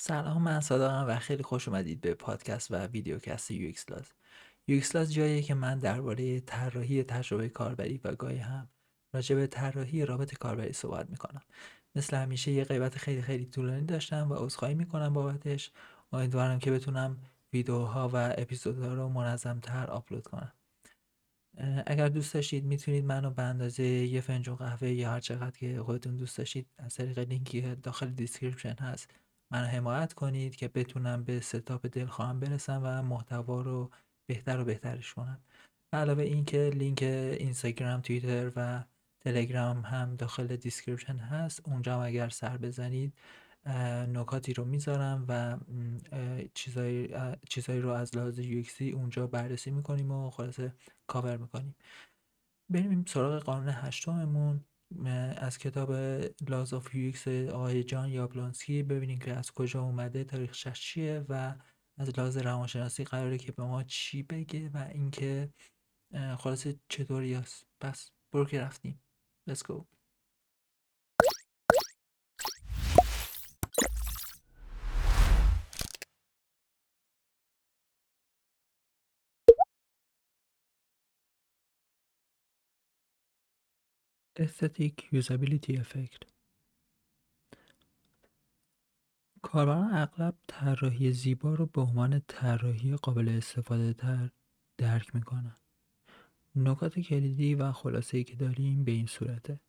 سلام من صادقم و خیلی خوش اومدید به پادکست و videocast UX Laws UX Laws جاییه که من درباره طراحی تجربه کاربری و گاهی هم راجع به طراحی رابط کاربری صحبت می‌کنم. مثل همیشه یه غیبت خیلی خیلی طولانی داشتم و عذرخواهی می‌کنم بابتش. امیدوارم که بتونم ویدیوها و اپیزودها رو منظم تر آپلود کنم. اگر دوست داشتید می‌تونید منو به اندازه یه فنجون قهوه یا هر چقدر که خودتون دوست داشتید از طریق لینکی داخل description هست منو حمایت کنید که بتونم به setup دلخواهم برسم و محتوا رو بهتر و بهترش کنم. علاوه اینکه لینک اینستاگرام توییتر و تلگرام هم داخل description هست اونجا هم اگر سر بزنید نکاتی رو می‌ذارم و چیزایی, چیزایی رو از لحاظ UX ی اونجا بررسی می‌کنیم و خلاصه کاور می‌کنیم. بریم سراغ قانون هشتممون. از کتاب لاز آف یوکس آقای جان یابلانسکی ببینیم که از کجا اومده تاریخ چیه و از لحاظ روانشناسی قراره که به ما چی بگه و اینکه خلاصه چطوری است پس برو که رفتیم. Let's go. Aesthetic Usability Effect. کاربران اغلب طراحی زیبا رو به عنوان طراحی قابل استفاده تر درک می‌کنن. نکات کلیدی و خلاصه ای که داریم به این صورته.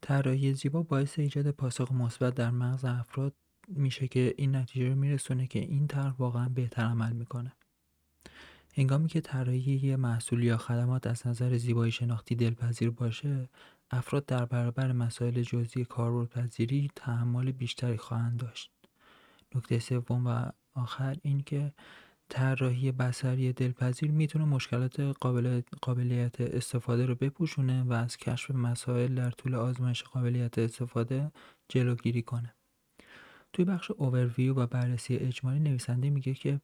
طراحی زیبا باعث ایجاد پاسخ مثبت در مغز افراد میشه که این نتیجه رو میرسونه که این طرح واقعا بهتر عمل می‌کنه. هنگامی که طراحی یه محصول یا خدمات از نظر زیبایی شناختی دلپذیر باشه افراد در برابر مسائل جزئی کاربردپذیری تحمل بیشتری خواهند داشت. نکته سوم و آخر این که طراحی بصری دلپذیر می‌تونه مشکلات قابل قابلیت استفاده رو بپوشونه و از کشف مسائل در طول آزمایش قابلیت استفاده جلوگیری کنه. توی بخش اوورویو و بررسی اجمالی نویسنده میگه که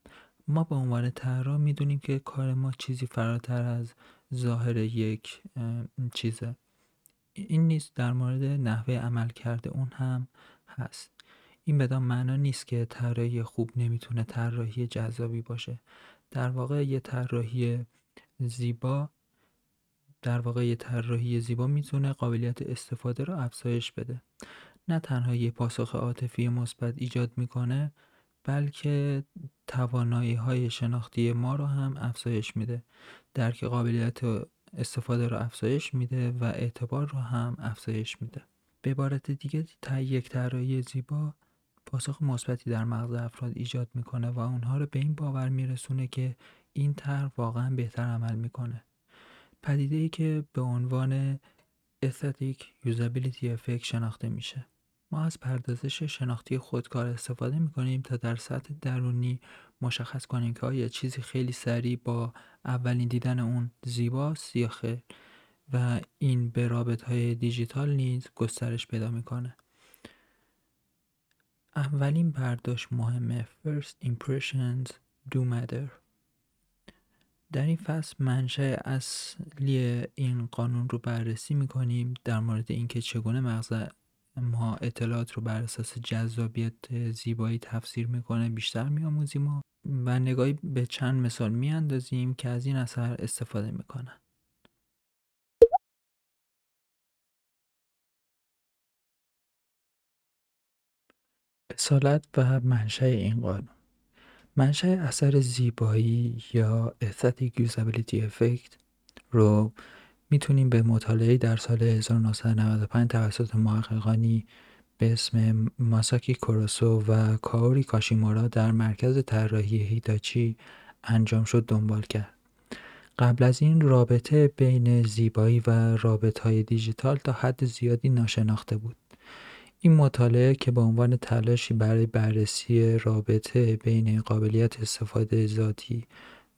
ما به عنوان طراح می‌دونیم که کار ما چیزی فراتر از ظاهر یک چیزه. این نیست در مورد نحوه عمل کرده اون هم هست. این بدان معنا نیست که طراحی خوب نمی‌تونه طراحی جذابی باشه. در واقع یه طراحی زیبا در واقع یه طراحی زیبا می‌تونه قابلیت استفاده رو افزایش بده. نه تنها یه پاسخ عاطفی مثبت ایجاد می‌کنه بلکه توانایی های شناختی ما رو هم افزایش میده. درک قابلیت استفاده رو افزایش میده و اعتبار رو هم افزایش میده. به عبارت دیگه تا یک طراحی زیبا پاسخ مثبتی در مغز افراد ایجاد می‌کنه و اونها رو به این باور میرسونه که این طرح واقعا بهتر عمل می‌کنه. پدیده ای که به عنوان Aesthetic Usability Effect شناخته میشه. ما از پردازش شناختی خودکار استفاده می‌کنیم تا در سطح درونی مشخص کنیم که آیا چیزی خیلی سریع با اولین دیدن اون زیباست یا خیر و این به رابط های دیجیتال نیز گسترش پیدا می‌کنه. اولین برداشت مهمه. First Impressions Do Matter. در این فصل منشأ اصلی این قانون رو بررسی می‌کنیم در مورد اینکه چگونه مغز ما اطلاعات رو بر اساس جذابیت زیبایی تفسیر می‌کنه بیشتر میآموزیم و و نگاهی به چند مثال میاندازیم که از این اثر استفاده می‌کنن. اصالت و منشأ این قانون. منشأ اثر زیبایی یا Aesthetic Usability Effect رو می‌تونیم به مطالعه در سال 1995 توسط محققانی به اسم ماساکی کوروسو و کاوری کاشیمورا در مرکز طراحی هیتاچی انجام شد دنبال کرد. قبل از این رابطه بین زیبایی و رابط های دیجیتال تا حد زیادی ناشناخته بود. این مطالعه که به عنوان تلاشی برای بررسی رابطه بین قابلیت استفاده ذاتی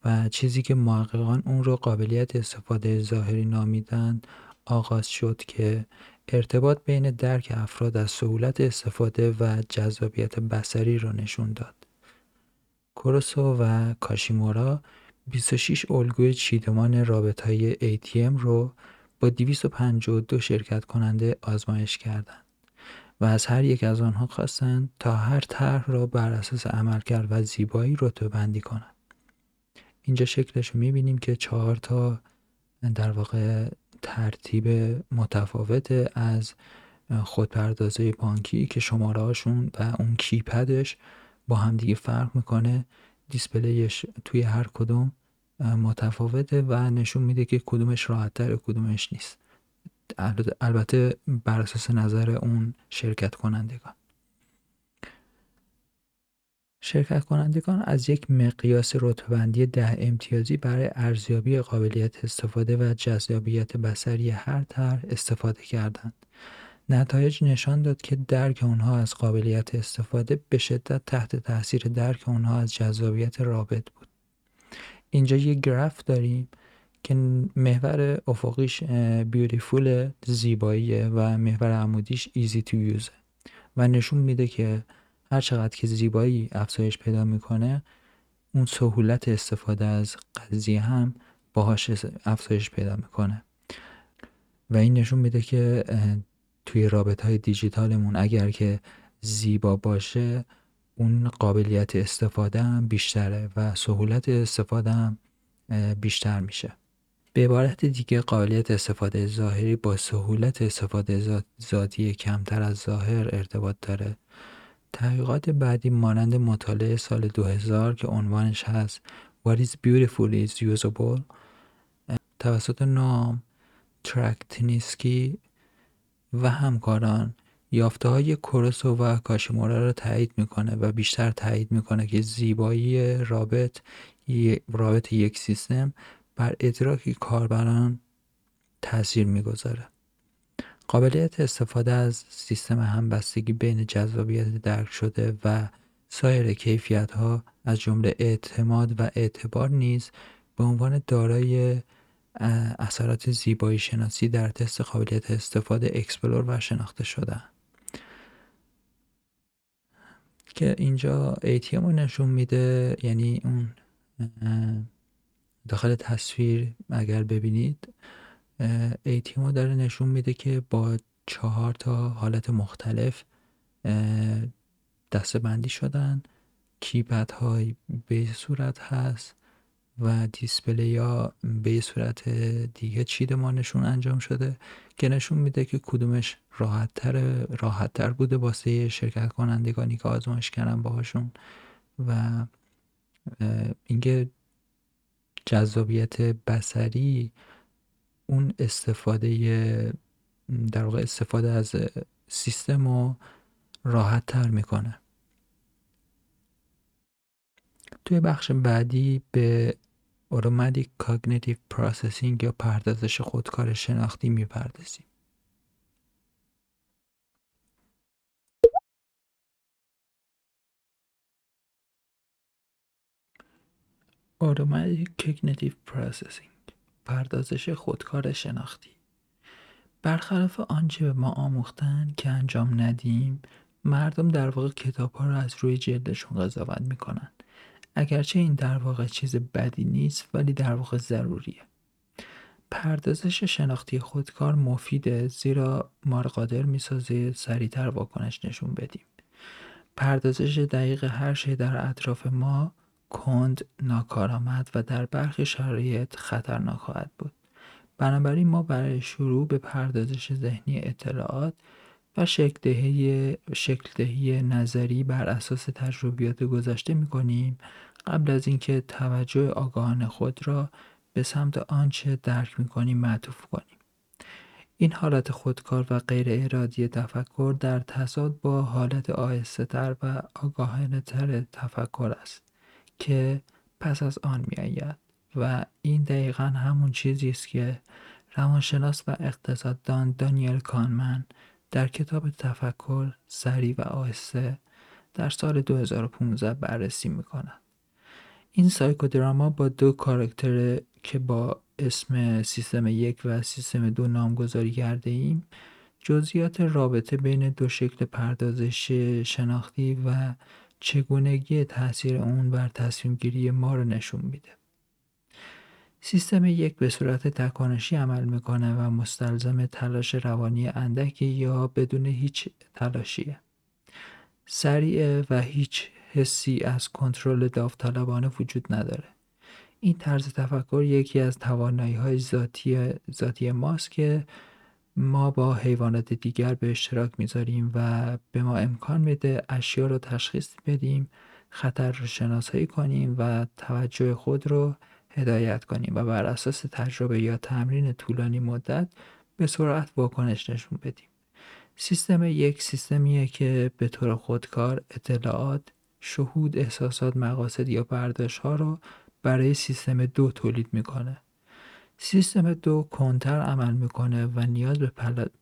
و چیزی که محققان اون رو قابلیت استفاده ظاهری نامیدند آغاز شد که ارتباط بین درک افراد از سهولت استفاده و جذابیت بصری را نشون داد. کوروسو و کاشیمورا 26 الگوی چیدمان رابط های ATM رو با 252 شرکت کننده آزمایش کردند و از هر یک از آنها خواستند تا هر طرح را بر اساس عملکرد و زیبایی رتبه بندی کنند اینجا شکلش رو می‌بینیم که چهار تا در واقع ترتیب متفاوت از خودپردازه بانکی که شماره هاشون و اون کیپدش با همدیگه فرق می‌کنه. دیسپلیش توی هر کدوم متفاوته و نشون میده که کدومش راحت کدومش نیست. البته بر اساس نظر اون شرکت کنندگان شرکت کنندگان از یک مقیاس رتبه‌بندی ده امتیازی برای ارزیابی قابلیت استفاده و جذابیت بسری هر طرح استفاده کردند. نتایج نشان داد که درک آنها از قابلیت استفاده به شدت تحت تاثیر درک آنها از جذابیت رابط بود. اینجا یه گراف داریم که محور افقیش بیوتیفول زیباییه و محور عمودیش ایزی تو یوزه و نشون میده که هر چقدر که زیبایی افزایش پیدا می‌کنه اون سهولت استفاده از قضیه هم باهاش افزایش پیدا می‌کنه. و این نشون میده که توی رابط های دیجیتالمون اگر که زیبا باشه اون قابلیت استفاده هم بیشتره و سهولت استفاده هم بیشتر میشه. به عبارت دیگه قابلیت استفاده ظاهری با سهولت استفاده ذاتی کمتر از ظاهر ارتباط داره. تحقیقات بعدی مانند مطالعه سال 2000 که عنوانش هست What is beautiful is usable توسط نوام ترکتینسکی و همکاران یافته های کوروسو و کاشیمورا را تایید می‌کنه و بیشتر تایید می‌کنه که زیبایی رابط رابط یک سیستم بر ادراک کاربران تاثیر می‌گذاره. قابلیت استفاده از سیستم همبستگی بین جذابیت درک شده و سایر کیفیت ها از جمله اعتماد و اعتبار نیز به عنوان دارای اثرات زیبایی شناسی در تست قابلیت استفاده explore و شناخته شده. که اینجا ATM رو نشون میده یعنی اون داخل تصویر اگر ببینید ATM داره نشون میده که با چهار تا حالت مختلف دسته بندی شدن کیپد های به صورت هست و دیسپلی ها به صورت دیگه چیدمانشون انجام شده که نشون میده که کدومش راحت تر, راحت تر بوده واسه شرکت کنندگانی که آزمایش کردن باهاشون و اینکه جذابیت بسری اون استفاده در واقع استفاده از سیستم رو راحت تر می‌کنه. توی بخش بعدی به Automatic Cognitive Processing یا پردازش خودکار شناختی می‌پردازیم. Automatic Cognitive Processing. پردازش خودکار شناختی. برخلاف آنچه به ما آموختن که انجام ندیم مردم در واقع کتاب ها رو از روی جلدشون قضاوت می‌کنن. اگرچه این در واقع چیز بدی نیست ولی در واقع ضروریه. پردازش شناختی خودکار مفیده زیرا ما رو قادر می‌سازه سریعتر واکنش نشون بدیم. پردازش دقیق هر شی در اطراف ما کند ناکارآمد و در برخی شرایط خطرناک خواهد بود. بنابراین ما برای شروع به پردازش ذهنی اطلاعات و شکل دهی نظری بر اساس تجربیات گذشته می کنیم قبل از اینکه توجه آگاهانه خود را به سمت آنچه درک می کنیم معطوف کنیم. این حالت خودکار و غیر ارادی تفکر در تصاد با حالت آهسته تر و آگاهانه تر تفکر است. که پس از آن می و این دقیقا همون چیزی است که روانشناس و اقتصاددان دانیل کانمن در کتاب تفکر سریع و آهسته در سال 2015 بررسی می‌کند. این سایکودراما با دو کاراکتر که با اسم سیستم یک و سیستم دو نامگذاری کرده ایم جزئیات رابطه بین دو شکل پردازش شناختی و چگونگی تاثیر اون بر تصمیم گیری ما رو نشون میده. سیستم یک به صورت تکانشی عمل می‌کنه و مستلزم تلاش روانی اندکی یا بدون هیچ تلاشیه. سریع و هیچ حسی از کنترل داوطلبانه وجود نداره. این طرز تفکر یکی از توانایی های ذاتی, ذاتی ماست که ما با حیوانات دیگر به اشتراک می‌ذاریم و به ما امکان میده اشیا رو تشخیص بدیم خطر رو شناسایی کنیم و توجه خود رو هدایت کنیم و بر اساس تجربه یا تمرین طولانی مدت به سرعت واکنش نشون بدیم. سیستم یک سیستمیه که به طور خودکار اطلاعات شهود احساسات مقاصد یا برداشت ها رو برای سیستم دو تولید می‌کنه. سیستم دو کنتر عمل می‌کنه و نیاز به,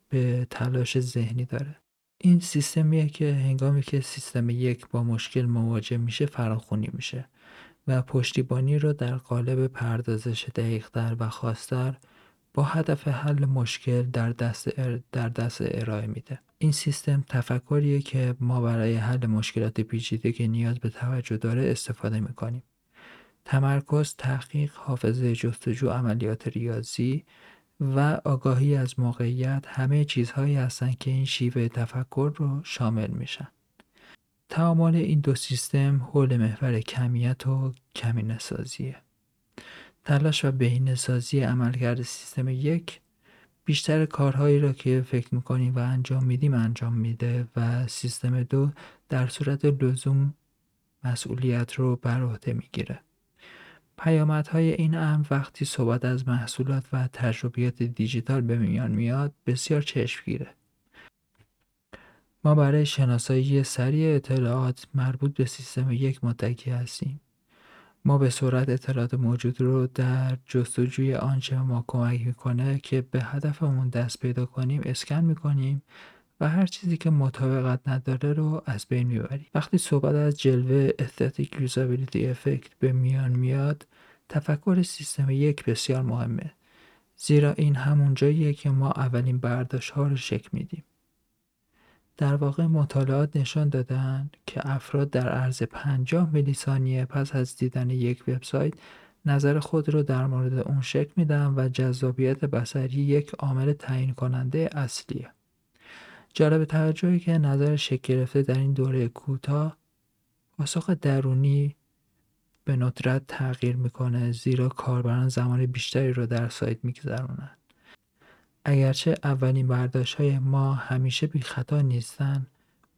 به تلاش ذهنی داره این سیستمیه که هنگامی که سیستم یک با مشکل مواجه میشه فراخونی میشه و پشتیبانی رو در قالب پردازش دقیقتر و خاصتر با هدف حل مشکل در دست, در دست ارائه میده. این سیستم تفکریه که ما برای حل مشکلات پیچیده که نیاز به توجه داره استفاده می‌کنیم. تمرکز، تحقیق، حافظه جستجو، عملیات ریاضی و آگاهی از موقعیت همه چیزهایی هستند که این شیوه تفکر رو شامل میشن. تعامل این دو سیستم حول محور کمیت و کمینه سازیه. تلاش و بهینه سازی عملکرد سیستم یک بیشتر کارهایی را که فکر می‌کنیم و انجام میدیم انجام میده و سیستم دو در صورت لزوم مسئولیت رو بر عهده می‌گیره. پیامدهای این امر وقتی صحبت از محصولات و تجربیات دیجیتال به میان میاد بسیار چشمگیره. ما برای شناسایی سریع اطلاعات مربوط به سیستم یک متکی هستیم. ما به سرعت اطلاعات موجود رو در جستجوی آنچه ما کمک می‌کنه که به هدفمون دست پیدا کنیم اسکن می‌کنیم و هر چیزی که مطابقت نداره رو از بین می‌بریم وقتی صحبت از جلوه استاتیک یوزابیلیتی افکت به میان میاد تفکر سیستم یک بسیار مهمه. زیرا این همون جاییه که ما اولین برداشت ها رو شکل میدیم. در واقع مطالعات نشان دادند که افراد در عرض 50 میلی ثانیه پس از دیدن یک وبسایت نظر خود را در مورد اون شکل میدن و جذابیت بصری یک عامل تعیین کننده اصلیه. جالب توجهی که نظر شکل گرفته در این دوره کوتاه پاسخ درونی به ندرت تغییر می‌کنه زیرا کاربران زمان بیشتری رو در سایت میگذرونن اگرچه اولین برداشت های ما همیشه بی خطا نیستن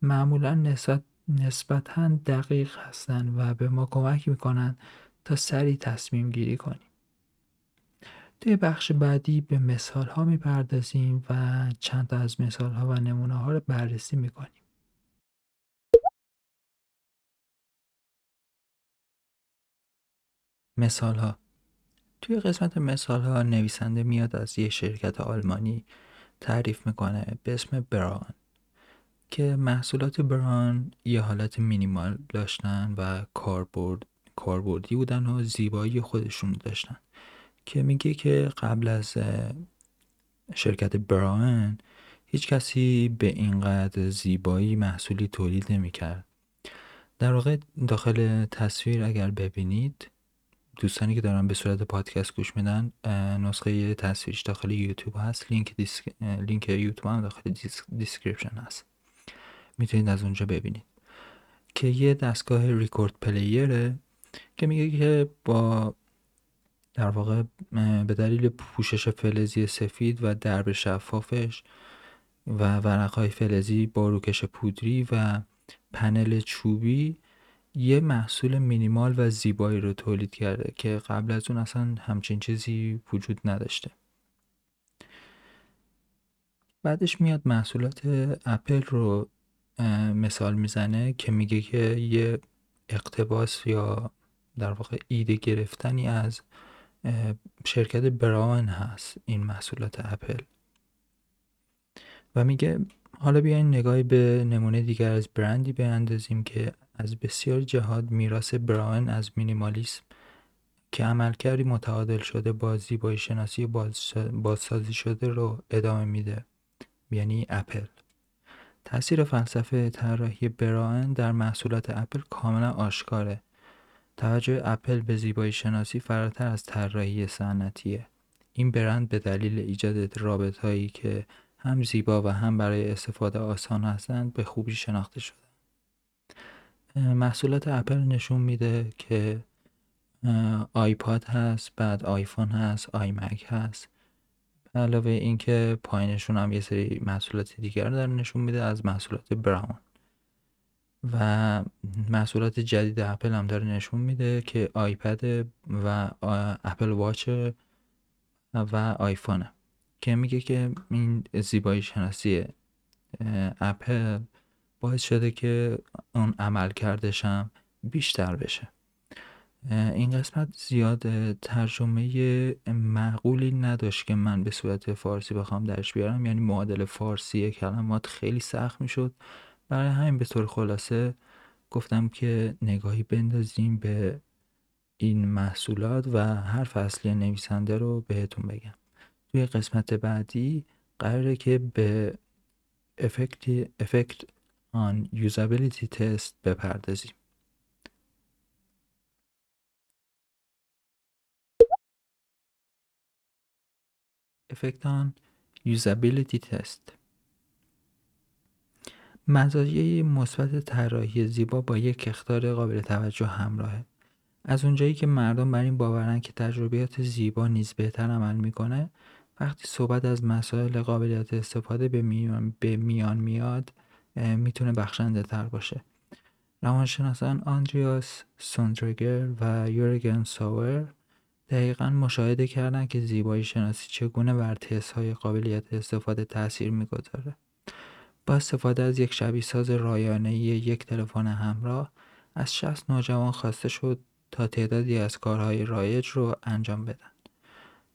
معمولا نسبت نسبتا دقیق هستند و به ما کمک می‌کنند تا سریع تصمیم گیری کنیم. توی بخش بعدی به مثال ها می‌پردازیم و چند تا از مثال ها و نمونه ها رو بررسی می‌کنیم. مثال ها توی قسمت مثال ها نویسنده میاد از یه شرکت آلمانی تعریف می‌کنه به اسم بران که محصولات بران یه حالت مینیمال داشتن و کاربرد کاربردی بودن و زیبایی خودشون داشتن که میگه که قبل از شرکت بران هیچ کسی به اینقدر زیبایی محصولی تولید نمی‌کرد. در واقع داخل تصویر اگر ببینید دوستانی که دارن به صورت پادکست گوش میدن نسخه تصویرش داخل یوتیوب هست لینک, desc... لینک یوتیوب هم داخل description هست. می‌تونید از اونجا ببینید. که یه دستگاه record player ه که میگه که با در واقع به دلیل پوشش فلزی سفید و درب شفافش و ورقهای فلزی با روکش پودری و پنل چوبی یه محصول مینیمال و زیبایی رو تولید کرده که قبل از اون اصلا همچین چیزی وجود نداشته. بعدش میاد محصولات اپل رو مثال می‌زنه که میگه که یه اقتباس یا در واقع ایده گرفتنی از شرکت براون هست این محصولات اپل. و میگه حالا بیاین نگاهی به نمونه دیگر از برندی اندازیم که از بسیار جهاد میراث براون از مینیمالیسم که عملکردی متعادل شده با زیبایی شناسی بازسازی شده رو ادامه میده یعنی اپل. تاثیر فلسفه طراحی براون در محصولات اپل کاملا آشکاره. توجه اپل به زیبایی شناسی فراتر از طراحی صنعتیه. این برند به دلیل ایجاد رابطهایی که هم زیبا و هم برای استفاده آسان هستند به خوبی شناخته شده. محصولات اپل نشون میده که آیپاد هست بعد آیفون هست آیمک هست. علاوه اینکه پایینشون هم یه سری محصولات دیگر رو داره نشون میده از محصولات براون. و محصولات جدید اپل هم داره نشون میده که آیپد و اپل واچ و آیفونه که میگه که این زیبایی شناسی اپل باعث شده که اون عمل کردشم بیشتر بشه. این قسمت زیاد ترجمه معقولی نداشت که من به صورت فارسی بخوام درش بیارم. یعنی معادل فارسی کلمات خیلی سخت می‌شد. برای همین به طور خلاصه گفتم که نگاهی بندازیم به این محصولات و هر فصلی نویسنده رو بهتون بگم. توی قسمت بعدی قراره که به افکت افکت آن یوزابیلیتی تست بپردازیم. افکت آن یوزابیلیتی تست مزایای مثبت طراحی زیبا با یک اختار قابل توجه همراهه. از اونجایی که مردم بر این باورن که تجربیات زیبا نیز بهتر عمل می‌کنه وقتی صحبت از مسائل قابلیت استفاده به میان, به میان میاد می‌تونه بخشنده تر باشه. روانشناسان آندریاس سوندرگر و یورگن ساور دقیقا مشاهده کردن که زیبایی شناسی چگونه بر های قابلیت استفاده تاثیر می‌گذاره. با استفاده از یک شبیه ساز رایانه یک تلفن همراه از 60 نوجوان خواسته شد تا تعدادی از کارهای رایج رو انجام بدن.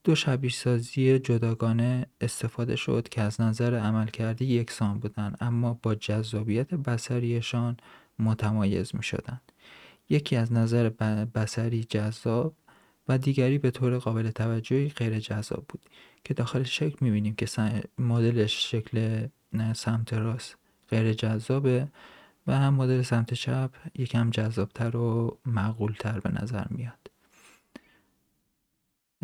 دو شبیه سازی جداگانه استفاده شد که از نظر عملکردی یکسان بودند اما با جذابیت بسریشان متمایز می شدن. یکی از نظر بسری جذاب و دیگری به طور قابل توجهی غیر جذاب بود که داخل شکل می بینیم که مدلش شکل سمت راست. غیر جذابه و هم مدل سمت چپ یکم جذابتر و معقولتر به نظر میاد.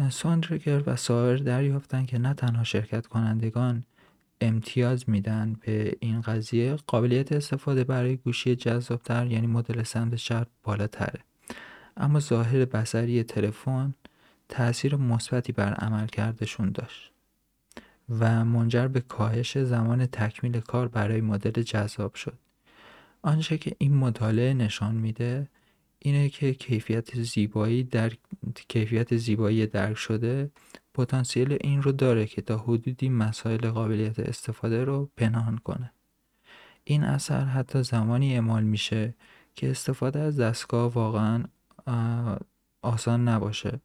ساندرگر و سایر دریافتن که نه تنها شرکت کنندگان امتیاز میدن به این قضیه قابلیت استفاده برای گوشی جذابتر یعنی مدل سمت چپ بالاتره. اما ظاهر بسری تلفن تاثیر مثبتی بر عمل کردشون داشت. و منجر به کاهش زمان تکمیل کار برای مدل جذاب شد. آنچه که این مطالعه نشان میده اینه که کیفیت زیبایی در کیفیت زیبایی درک شده پتانسیل این رو داره که تا حدودی مسائل قابلیت استفاده رو پنهان کنه. این اثر حتی زمانی اعمال میشه که استفاده از دستگاه واقعا آسان نباشه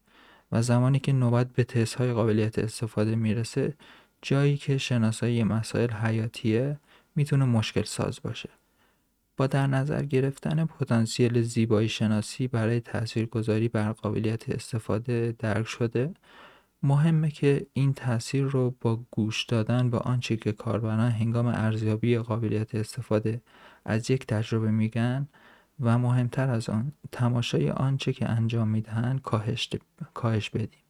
و زمانی که نوبت به تست های قابلیت استفاده می‌رسه جایی که شناسایی مسائل حیاتیه می‌تونه مشکل ساز باشه. با در نظر گرفتن پتانسیل زیبایی شناسی برای تاثیرگذاری بر قابلیت استفاده درک شده مهمه که این تاثیر رو با گوش دادن به آنچه که کاربران هنگام ارزیابی قابلیت استفاده از یک تجربه میگن و مهمتر از آن تماشای آنچه که انجام می‌دهند کاهش, کاهش بدیم.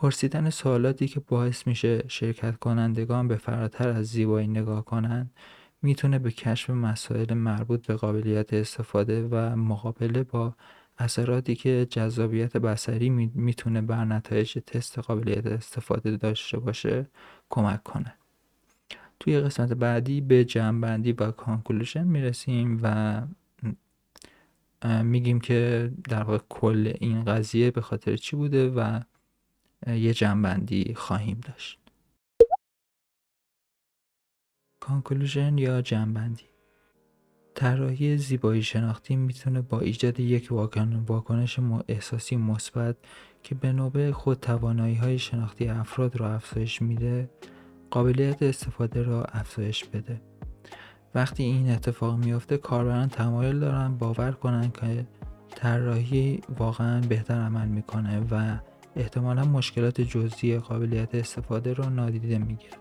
پرسیدن سوالاتی که باعث میشه شرکت کنندگان به فراتر از زیبایی نگاه کنند می‌تونه به کشف مسائل مربوط به قابلیت استفاده و مقابله با اثراتی که جذابیت بسری می‌تونه بر نتایج تست قابلیت استفاده داشته باشه کمک کنه. توی قسمت بعدی به جمعبندی و conclusion می‌رسیم و میگیم که در واقع کل این قضیه به خاطر چی بوده و یه جمعبندی خواهیم داشت. conclusion یا جمعبندی؟ طراحی زیبایی شناختی می‌تونه با ایجاد یک واکنش احساسی مثبت که به نوبه خود توانایی های شناختی افراد را افزایش میده قابلیت استفاده را افزایش بده. وقتی این اتفاق میافته کاربران تمایل دارن باور کنن که طراحی واقعا بهتر عمل می‌کنه و احتمالا مشکلات جزئی قابلیت استفاده رو نادیده می‌گیره.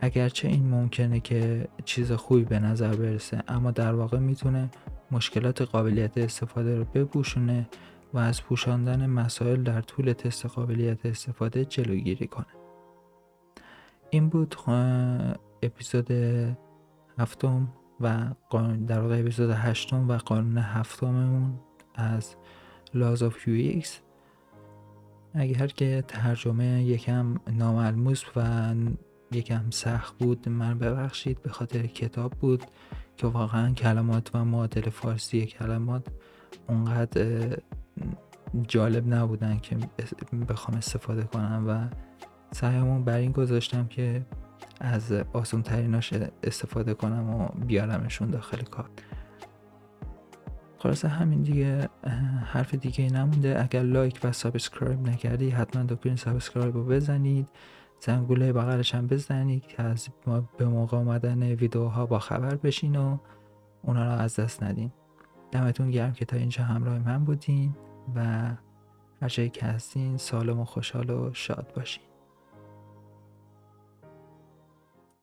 اگرچه این ممکنه که چیز خوبی به نظر برسه اما در واقع می‌تونه مشکلات قابلیت استفاده رو بپوشونه و از پوشاندن مسائل در طول تست قابلیت استفاده جلوگیری کنه. این بود اپیزود هفتم و در واقع اپیزود هشتم و قانون هفتممون از Laws of UX اگر که ترجمه یکم ناملموس و یکم سخت بود من ببخشید به خاطر کتاب بود که واقعا کلمات و معادل فارسی کلمات اونقدر جالب نبودن که بخوام استفاده کنم و سعیمون بر این گذاشتم که از آسون تریناش استفاده کنم و بیارمشون داخل کار. خلاصه همین دیگه حرف دیگه نمونده. اگر like و subscribe نکردی حتما دکمه‌ی subscribe رو بزنید. زنگوله بغلش هم بزنید که از به موقع آمدن ویدیوها با خبر بشین و اونا رو از دست ندین. دمتون گرم که تا اینجا همراه من بودین و هر جایی که هستین سالم و خوشحال و شاد باشین.